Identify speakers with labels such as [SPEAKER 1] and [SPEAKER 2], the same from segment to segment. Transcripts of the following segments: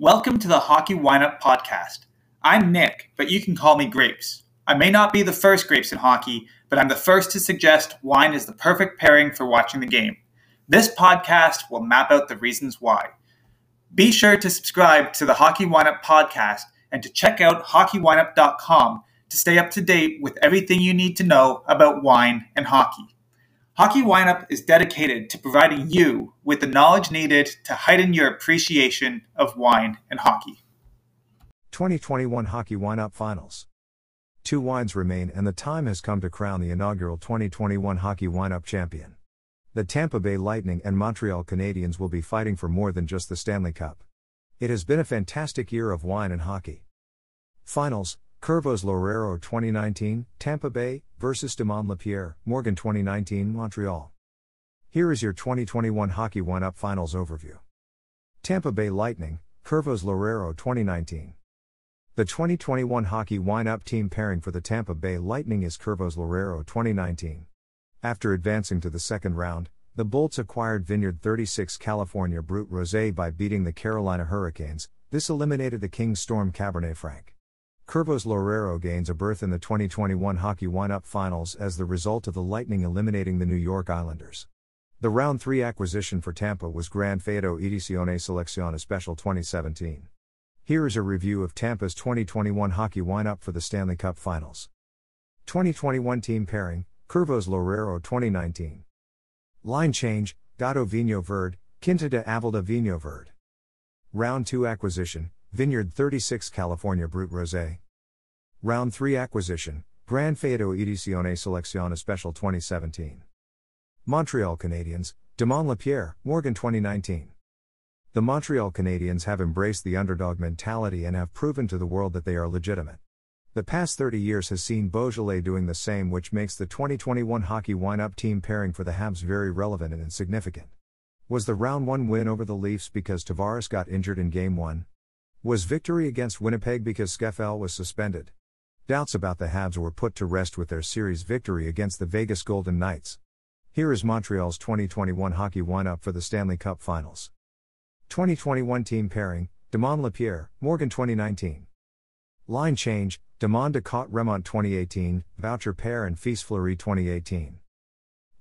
[SPEAKER 1] Welcome to the Hockey Wineup Podcast. I'm Nick, but you can call me Grapes. I may not be the first Grapes in hockey, but I'm the first to suggest wine is the perfect pairing for watching the game. This podcast will map out the reasons why. Be sure to subscribe to the Hockey Wineup Podcast and to check out hockeywineup.com to stay up to date with everything you need to know about wine and hockey. Hockey Wineup is dedicated to providing you with the knowledge needed to heighten your appreciation of wine and hockey.
[SPEAKER 2] 2021 Hockey Wineup Finals. Two wines remain, and the time has come to crown the inaugural 2021 Hockey Wineup champion. The Tampa Bay Lightning and Montreal Canadiens will be fighting for more than just the Stanley Cup. It has been a fantastic year of wine and hockey. Finals Curvos Loureiro 2019, Tampa Bay, versus Demond Lapierre, Morgon 2019, Montreal. Here is your 2021 Hockey Wineup Finals overview. Tampa Bay Lightning, Curvos Loureiro 2019. The 2021 Hockey Wineup team pairing for the Tampa Bay Lightning is Curvos Loureiro 2019. After advancing to the second round, the Bolts acquired Vineyard 36 California Brut Rosé by beating the Carolina Hurricanes. This eliminated the Kings Storm Cabernet Franc. Curvos Loureiro gains a berth in the 2021 Hockey Wineup Finals as the result of the Lightning eliminating the New York Islanders. The round 3 acquisition for Tampa was Gran Feudo Edizione Selezione Special 2017. Here is a review of Tampa's 2021 Hockey Wineup for the Stanley Cup Finals. 2021 Team Pairing, Curvos Loureiro 2019. Line Change, Gato Vinho Verde, Quinta da Aveleda Vinho Verde. Round 2 Acquisition, Vineyard 36 California Brut Rosé. Round 3 Acquisition, Gran Feudo Edizione Selezione Special 2017. Montreal Canadiens, Demond Lapierre, Morgon 2019. The Montreal Canadiens have embraced the underdog mentality and have proven to the world that they are legitimate. The past 30 years has seen Beaujolais doing the same, which makes the 2021 Hockey Wineup team pairing for the Habs very relevant and insignificant. Was the round 1 win over the Leafs because Tavares got injured in Game 1? Was victory against Winnipeg because Scheifele was suspended? Doubts about the Habs were put to rest with their series victory against the Vegas Golden Knights. Here is Montreal's 2021 hockey wineup for the Stanley Cup Finals. 2021 team pairing, Demond Lapierre, Morgon 2019. Line change, Demond Decote Remont 2018, Voucher Pair and Fils Fleurie 2018.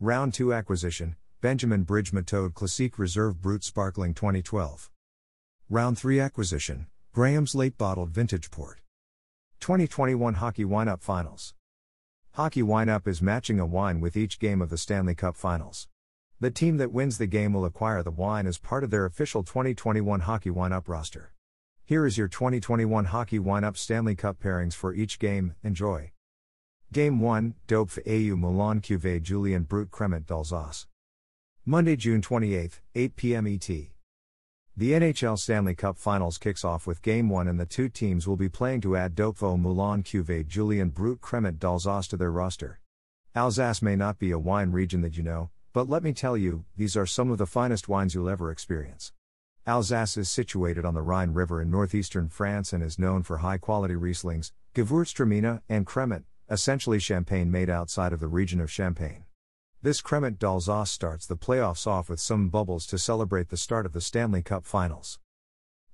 [SPEAKER 2] Round 2 acquisition, Benjamin Bridge Méthode Classique Reserve Brut Sparkling 2012. Round 3 Acquisition Graham's Late Bottled Vintage Port. 2021 Hockey Wineup Finals. Hockey Wineup is matching a wine with each game of the Stanley Cup Finals. The team that wins the game will acquire the wine as part of their official 2021 Hockey Wineup roster. Here is your 2021 Hockey Wineup Stanley Cup pairings for each game. Enjoy. Game 1 Dopff au Moulin Cuvée Julien Brut Cremant d'Alsace. Monday, June 28, 8 p.m. ET. The NHL Stanley Cup Finals kicks off with Game 1 and the two teams will be playing to add Dopff au Moulin Cuvée Julien Brut Cremant d'Alsace to their roster. Alsace may not be a wine region that you know, but let me tell you, these are some of the finest wines you'll ever experience. Alsace is situated on the Rhine River in northeastern France and is known for high quality Rieslings, Gewürztraminer, and Cremant, essentially champagne made outside of the region of Champagne. This Cremant d'Alsace starts the playoffs off with some bubbles to celebrate the start of the Stanley Cup Finals.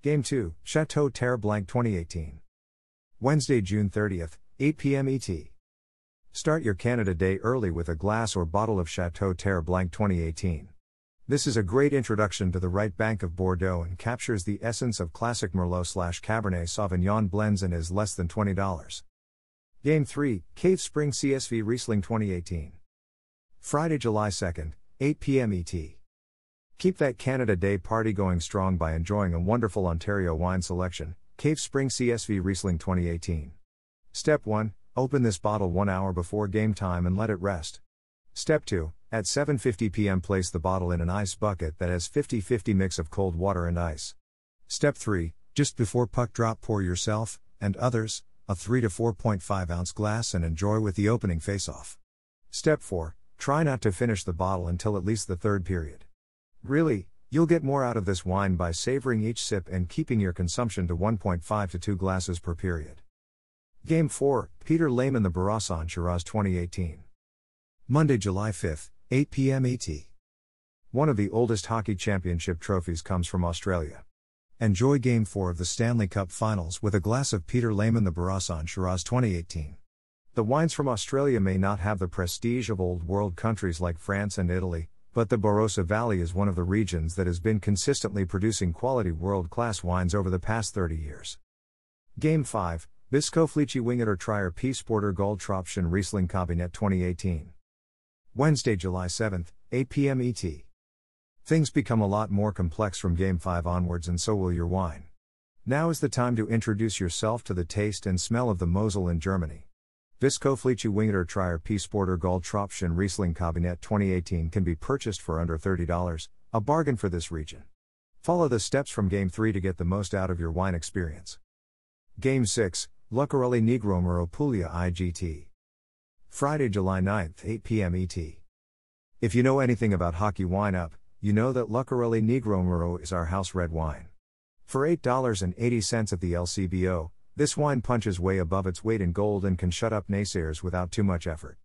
[SPEAKER 2] Game 2, Chateau Terre Blanc 2018. Wednesday, June 30th, 8 p.m. ET. Start your Canada Day early with a glass or bottle of Chateau Terre Blanc 2018. This is a great introduction to the right bank of Bordeaux and captures the essence of classic Merlot slash Cabernet Sauvignon blends and is less than $20. Game 3, Cave Spring CSV Riesling 2018. Friday, July 2nd, 8 p.m. ET. Keep that Canada Day party going strong by enjoying a wonderful Ontario wine selection, Cave Spring CSV Riesling 2018. Step 1 Open this bottle 1 hour before game time and let it rest. Step 2 At 7:50 p.m. place the bottle in an ice bucket that has 50-50 mix of cold water and ice. Step 3 Just before puck drop pour yourself and others a 3 to 4.5 ounce glass and enjoy with the opening face off. Step 4 Try not to finish the bottle until at least the third period. Really, you'll get more out of this wine by savoring each sip and keeping your consumption to 1.5 to 2 glasses per period. Game 4, Peter Lehmann the Barossa Shiraz 2018. Monday, July 5th, 8 p.m. ET. One of the oldest hockey championship trophies comes from Australia. Enjoy Game 4 of the Stanley Cup Finals with a glass of Peter Lehmann the Barossa Shiraz 2018. The wines from Australia may not have the prestige of old world countries like France and Italy, but the Barossa Valley is one of the regions that has been consistently producing quality world class wines over the past 30 years. Game 5 Bischofliche Weingüter Trier Piesporter Goldtröpfchen Riesling Kabinett 2018. Wednesday, July 7th, 8 p.m. ET. Things become a lot more complex from Game 5 onwards, and so will your wine. Now is the time to introduce yourself to the taste and smell of the Mosel in Germany. Bischofliche Weingüter Trier Piesporter Goldtröpfchen Riesling Kabinett 2018 can be purchased for under $30, a bargain for this region. Follow the steps from Game 3 to get the most out of your wine experience. Game 6, Lucarelli Negroamaro Puglia IGT. Friday, July 9th, 8 p.m. ET. If you know anything about hockey wine up, you know that Lucarelli Negroamaro is our house red wine. For $8.80 at the LCBO, this wine punches way above its weight in gold and can shut up naysayers without too much effort.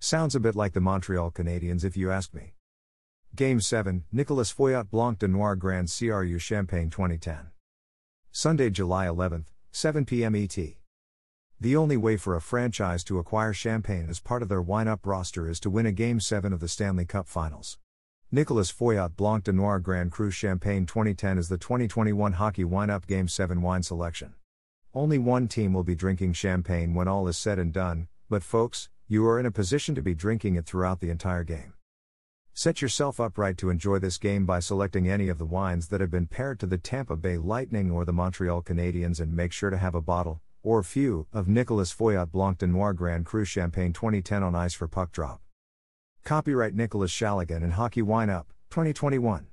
[SPEAKER 2] Sounds a bit like the Montreal Canadiens if you ask me. Game 7, Nicolas Feuillatte Blanc de Noir Grand CRU Champagne 2010. Sunday, July 11th, 7 p.m. ET. The only way for a franchise to acquire champagne as part of their wine up roster is to win a Game 7 of the Stanley Cup Finals. Nicolas Feuillatte Blanc de Noir Grand Cru Champagne 2010 is the 2021 Hockey Wine Up Game 7 wine selection. Only one team will be drinking champagne when all is said and done, but folks, you are in a position to be drinking it throughout the entire game. Set yourself up right to enjoy this game by selecting any of the wines that have been paired to the Tampa Bay Lightning or the Montreal Canadiens and make sure to have a bottle, or few, of Nicolas Feuillatte Blanc de Noir Grand Cru Champagne 2010 on ice for puck drop. Copyright Nicholas Shaligan and Hockey Wine Up, 2021.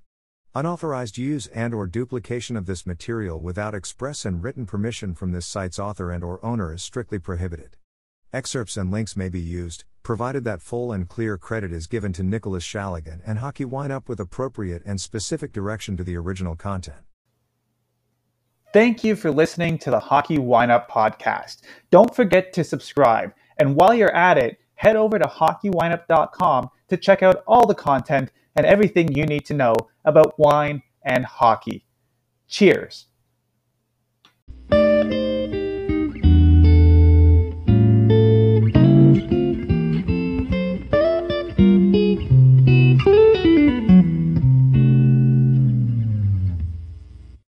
[SPEAKER 2] Unauthorized use and or duplication of this material without express and written permission from this site's author and or owner is strictly prohibited. Excerpts and links may be used, provided that full and clear credit is given to Nicholas Shaligan and Hockey Wine Up with appropriate and specific direction to the original content.
[SPEAKER 1] Thank you for listening to the Hockey Wine Up podcast. Don't forget to subscribe, and while you're at it, head over to hockeywineup.com to check out all the content and everything you need to know about wine and hockey. Cheers.